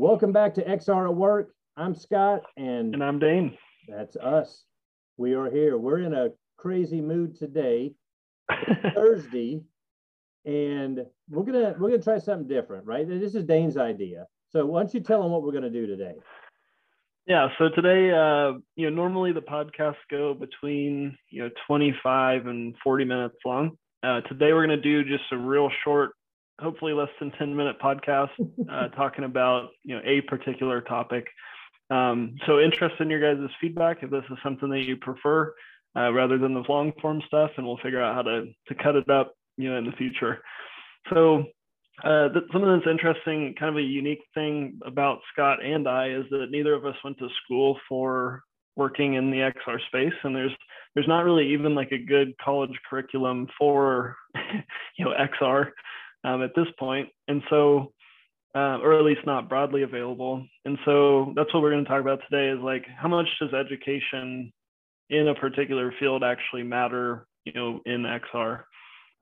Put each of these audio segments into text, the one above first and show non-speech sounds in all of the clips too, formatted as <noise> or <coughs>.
Welcome back to XR at Work. I'm Scott, and And I'm Dane. that's us. We are here. We're in a crazy mood today, <laughs> Thursday, and we're gonna we're gonna try something different, right? This is Dane's idea. So why don't you tell them what we're gonna do today? yeah, so today, uh, you know, normally the podcasts go between, you know, 25 and 40 minutes long. Uh, today we're going to do just a real short, hopefully less than 10 minute podcast <laughs> uh, talking about, you know, a particular topic. Um, so interested in your guys' feedback if this is something that you prefer uh, rather than the long form stuff, and we'll figure out how to, to cut it up, you know, in the future. So uh, th- something that's interesting, kind of a unique thing about Scott and I is that neither of us went to school for working in the XR space, and there's there's not really even like a good college curriculum for <laughs> you know XR um, at this point, and so uh, or at least not broadly available. And so that's what we're going to talk about today is like how much does education in a particular field actually matter, you know, in XR.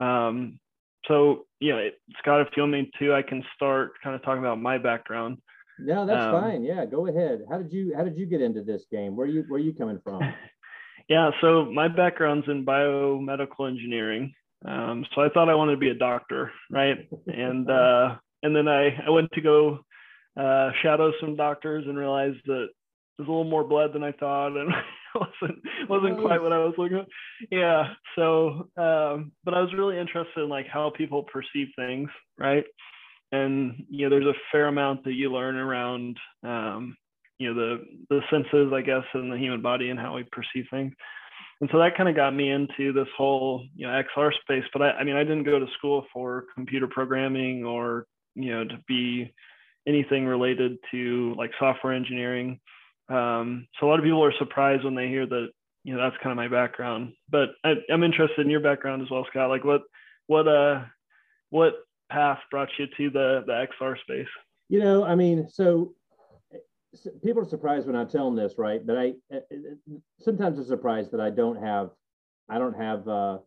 Um, so yeah, it, Scott, if you want me to, I can start kind of talking about my background. No, that's Um, fine. Yeah, go ahead. How did you how did you get into this game? Where you where you coming from? <laughs> Yeah, so my background's in biomedical engineering. Um, so I thought I wanted to be a doctor, right? And uh, and then I, I went to go uh, shadow some doctors and realized that there's a little more blood than I thought, and <laughs> wasn't wasn't quite what I was looking. at. Yeah. So, um, but I was really interested in like how people perceive things, right? And you know, there's a fair amount that you learn around um, you know the the senses i guess in the human body and how we perceive things and so that kind of got me into this whole you know xr space but I, I mean i didn't go to school for computer programming or you know to be anything related to like software engineering. Um, so a lot of people are surprised when they hear that you know that's kind of my background. But I, i'm interested in your background as well scott. Like what what uh what path brought you to the the xr space? You know, I mean, so people are surprised when I tell them this, right? But I uh, uh, sometimes they're surprised that I don't have, I don't have uh,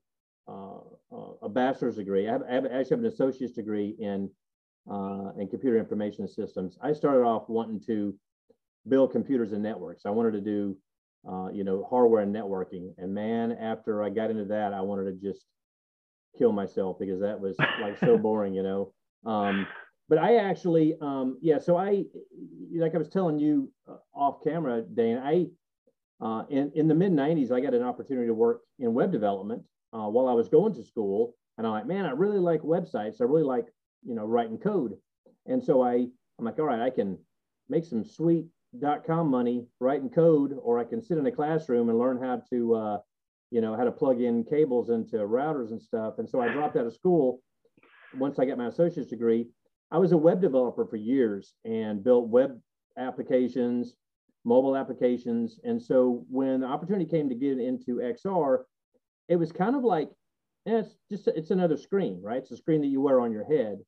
uh, uh, a bachelor's degree. I, have, I have, actually have an associate's degree in uh, in computer information systems. I started off wanting to build computers and networks. I wanted to do, uh, you know, hardware and networking. And man, after I got into that, I wanted to just kill myself because that was like so <laughs> boring, you know. Um, but I actually, um, yeah. So I, like I was telling you uh, off camera, Dane, I, uh, in in the mid '90s, I got an opportunity to work in web development uh, while I was going to school, and I'm like, man, I really like websites. I really like, you know, writing code, and so I, I'm like, all right, I can make some sweet dot com money writing code, or I can sit in a classroom and learn how to, uh, you know, how to plug in cables into routers and stuff. And so I dropped out of school once I got my associate's degree. I was a web developer for years and built web applications, mobile applications. And so when the opportunity came to get into XR, it was kind of like, eh, it's just it's another screen, right? It's a screen that you wear on your head,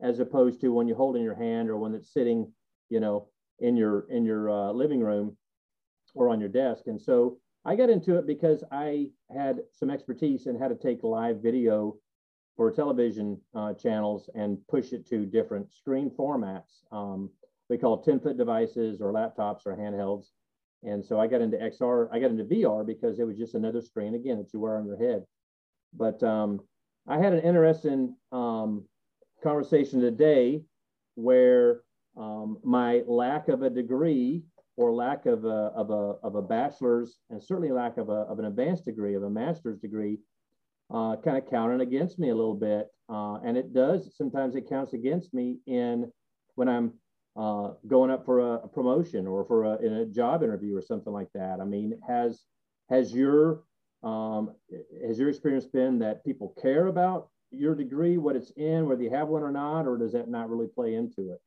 as opposed to one you hold in your hand or one that's sitting, you know, in your in your uh, living room or on your desk. And so I got into it because I had some expertise in how to take live video for television uh, channels and push it to different screen formats. Um, we call 10 foot devices or laptops or handhelds. And so I got into XR, I got into VR because it was just another screen again that you wear on your head. But um, I had an interesting um, conversation today where um, my lack of a degree or lack of a, of a, of a bachelor's and certainly lack of, a, of an advanced degree, of a master's degree, uh, kind of counting against me a little bit. Uh, and it does, sometimes it counts against me in when I'm uh, going up for a, a promotion or for a, in a job interview or something like that. I mean, has, has your, um, has your experience been that people care about your degree, what it's in, whether you have one or not, or does that not really play into it?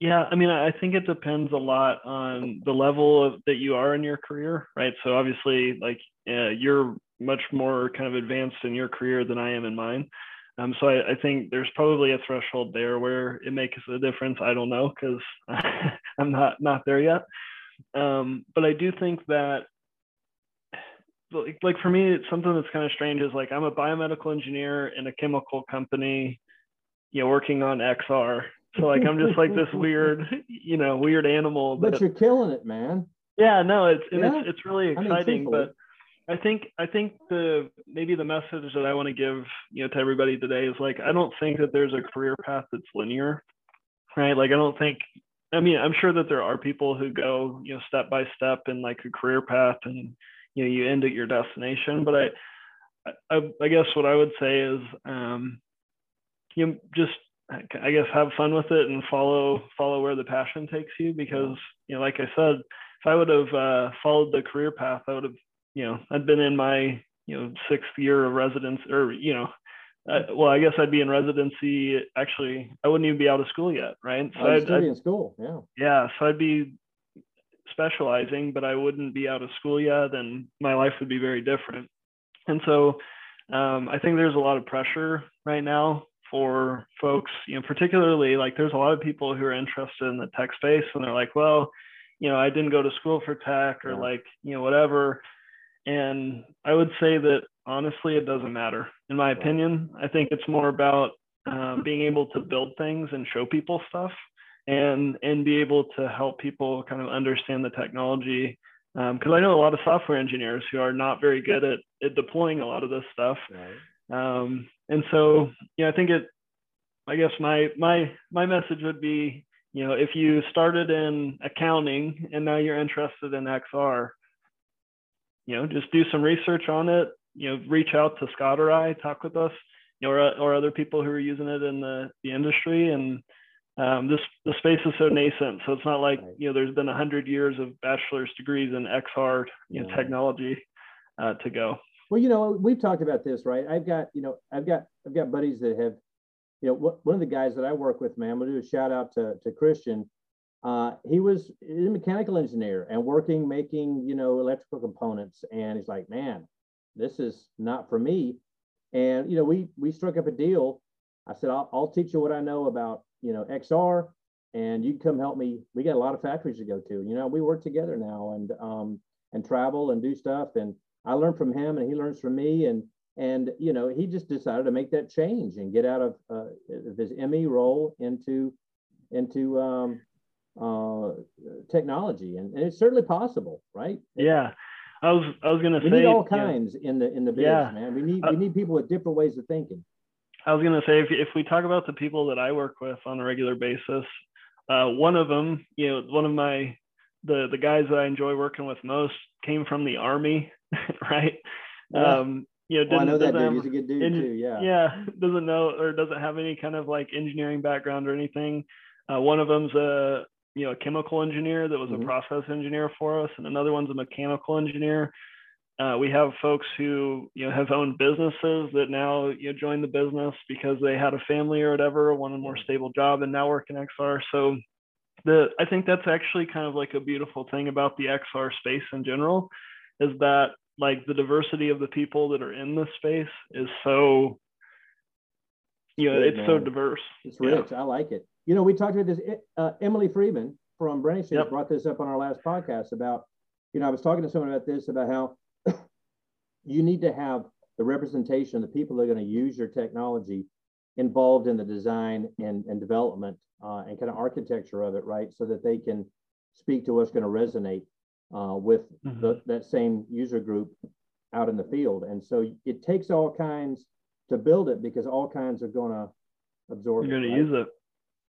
Yeah, I mean, I think it depends a lot on the level of, that you are in your career, right? So obviously, like uh, you're much more kind of advanced in your career than I am in mine. Um, so I, I think there's probably a threshold there where it makes a difference. I don't know because <laughs> I'm not not there yet. Um, but I do think that, like, like for me, it's something that's kind of strange. Is like I'm a biomedical engineer in a chemical company, you know, working on XR So like I'm just like this <laughs> weird, you know, weird animal. But you're killing it, man. Yeah, no, it's and yeah. it's it's really exciting. I mean, but I think I think the maybe the message that I want to give you know to everybody today is like I don't think that there's a career path that's linear, right? Like I don't think I mean I'm sure that there are people who go you know step by step in like a career path and you know you end at your destination, but I I, I guess what I would say is um, you know, just I guess have fun with it and follow follow where the passion takes you because you know like I said if I would have uh, followed the career path I would have you know, I'd been in my, you know, sixth year of residence or, you know, uh, well, I guess I'd be in residency. Actually, I wouldn't even be out of school yet, right? So I'd, I'd in school, yeah. Yeah, so I'd be specializing, but I wouldn't be out of school yet, and my life would be very different. And so, um, I think there's a lot of pressure right now for folks, you know, particularly like there's a lot of people who are interested in the tech space, and they're like, well, you know, I didn't go to school for tech, or yeah. like, you know, whatever and I would say that honestly, it doesn't matter. In my opinion, I think it's more about uh, being able to build things and show people stuff and and be able to help people kind of understand the technology because um, I know a lot of software engineers who are not very good at, at deploying a lot of this stuff. Right. Um, and so, yeah, I think it. I guess my my my message would be, you know, if you started in accounting and now you're interested in XR, you know, just do some research on it. You know, reach out to Scott or I, talk with us, you know, or, or other people who are using it in the, the industry. And um, this the space is so nascent, so it's not like you know there's been a hundred years of bachelor's degrees in XR you know, technology uh, to go. Well, you know, we've talked about this, right? I've got you know, I've got I've got buddies that have, you know, one of the guys that I work with, man. I'm gonna do a shout out to to Christian uh, he was a mechanical engineer and working making you know electrical components. And he's like man this is not for me. And you know we we struck up a deal. I said i'll, I'll teach you what i know about you know xr and you can come help me. We got a lot of factories to go to. You know we work together now and um and travel and do stuff. And i learned from him and he learns from me. And and you know he just decided to make that change and get out of uh, his me role into into um, uh, technology, and, and, it's certainly possible, right? Yeah, I was I was going to say we need all kinds in the in the biz, yeah. man. We need uh, we need people with different ways of thinking. I was going to say if if we talk about the people that I work with on a regular basis, uh, one of them, you know, one of my the the guys that I enjoy working with most came from the army, <laughs> right? Yeah. Um, you know, oh, I know that dude. He's a good dude too. Yeah. Yeah, doesn't know or doesn't have any kind of like engineering background or anything. Uh, one of them's a you know a chemical engineer that was mm-hmm. a process engineer for us, and another one's a mechanical engineer. Uh, we have folks who you know have owned businesses that now you know join the business because they had a family or whatever, want a more stable job, and now work in XR. So the I think that's actually kind of like a beautiful thing about the XR space in general, is that like the diversity of the people that are in this space is so you know, it's man. so diverse. It's rich. Yeah. I like it. You know, we talked about this. Uh, Emily Freeman from Brennan yep. brought this up on our last podcast about, you know, I was talking to someone about this about how <coughs> you need to have the representation, of the people that are going to use your technology involved in the design and, and development uh, and kind of architecture of it, right? So that they can speak to what's going to resonate uh, with mm-hmm. the, that same user group out in the field. And so it takes all kinds to build it because all kinds are going to absorb. You're going right? to use it.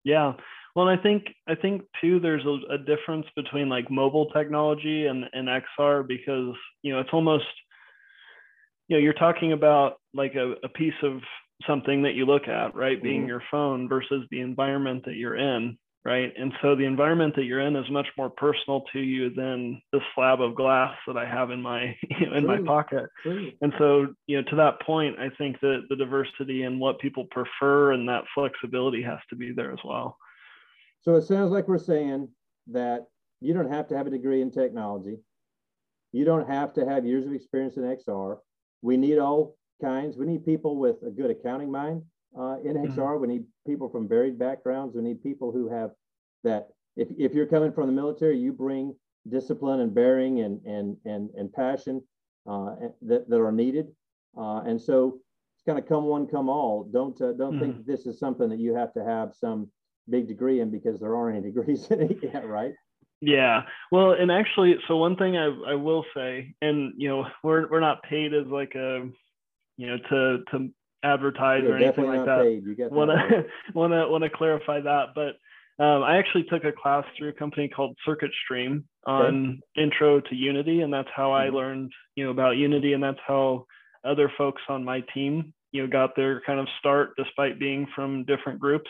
Yeah. Well, I think I think too there's a, a, difference between like mobile technology and, and XR because you know it's almost you know you're talking about like a, a piece of something that you look at right being mm-hmm. your phone versus the environment that you're in right? And so the environment that you're in is much more personal to you than the slab of glass that I have in my <laughs> you know, in my pocket. True. And so, you know, to that point, I think that the diversity and what people prefer and that flexibility has to be there as well. So it sounds like we're saying that you don't have to have a degree in technology. You don't have to have years of experience in XR. We need all kinds. We need people with a good accounting mind uh, in XR. Mm-hmm. We need people from varied backgrounds. We need people who have that. If, if you're coming from the military, you bring discipline and bearing and and and and passion uh, that that are needed. Uh, and so it's kind of come one, come all. Don't uh, don't mm-hmm. think this is something that you have to have some big degree in because there aren't any <laughs> degrees in it yet, right? Yeah. Well, and actually, so one thing I, I will say, and you know, we're we're not paid as like a, you know, to to advertise You're or anything like that. Want to want to want to clarify that, but um, I actually took a class through a company called Circuit Stream on okay. Intro to Unity, and that's how I mm-hmm. learned, you know, about Unity, and that's how other folks on my team, you know, got their kind of start despite being from different groups.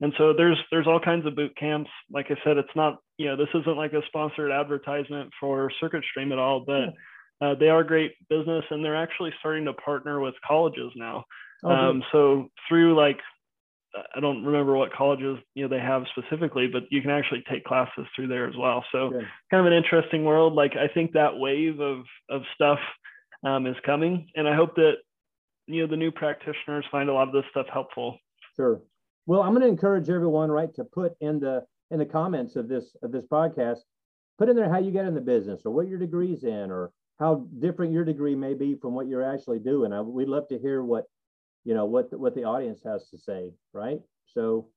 And so there's there's all kinds of boot camps. Like I said, it's not, you know, this isn't like a sponsored advertisement for Circuit Stream at all, but uh, they are great business, and they're actually starting to partner with colleges now. Oh, um, so through like I don't remember what colleges you know they have specifically, but you can actually take classes through there as well. So Good. kind of an interesting world. Like I think that wave of of stuff um, is coming, and I hope that you know the new practitioners find a lot of this stuff helpful. Sure. Well, I'm going to encourage everyone, right, to put in the in the comments of this of this podcast, put in there how you get in the business or what your degree's in or how different your degree may be from what you're actually doing. I, we'd love to hear what you know what what the audience has to say, right? So,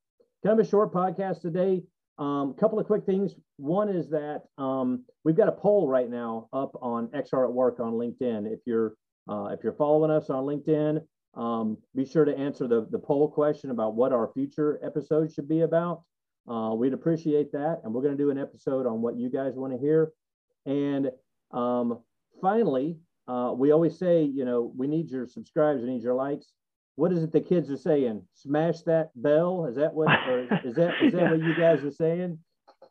kind of a short podcast today. A um, couple of quick things. One is that um, we've got a poll right now up on XR at Work on LinkedIn. If you're uh, if you're following us on LinkedIn, um, be sure to answer the, the poll question about what our future episodes should be about. Uh, we'd appreciate that. And we're going to do an episode on what you guys want to hear. And um, finally, uh, we always say, you know, we need your subscribes, we need your likes what is it the kids are saying? Smash that bell? Is that what? <laughs> is that is that yeah. what you guys are saying?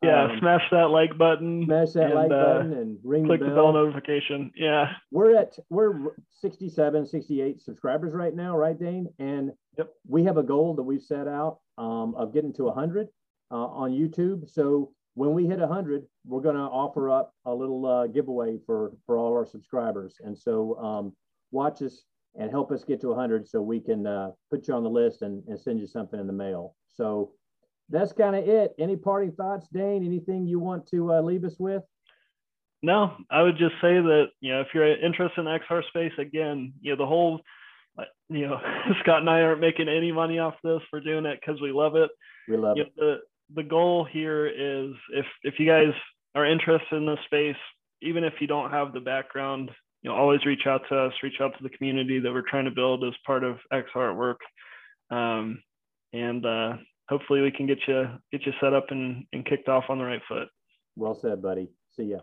Yeah, um, smash that like button. Smash that and, like uh, button and ring click the bell. the bell notification. Yeah. We're at we're 67, 68 subscribers right now, right, Dane? And yep. we have a goal that we've set out um, of getting to 100 uh, on YouTube. So when we hit 100, we're going to offer up a little uh, giveaway for for all our subscribers. And so um, watch us and help us get to 100 so we can uh, put you on the list and, and send you something in the mail. So that's kind of it. Any parting thoughts, Dane? Anything you want to uh, leave us with? No, I would just say that you know if you're interested in XR space, again, you know the whole, uh, you know, <laughs> Scott and I aren't making any money off this. We're doing it because we love it. We love you it. Know, the the goal here is if if you guys are interested in this space, even if you don't have the background you know, always reach out to us, reach out to the community that we're trying to build as part of XR at Work. Um, and uh, hopefully we can get you get you set up and, and kicked off on the right foot. Well said, buddy. See ya.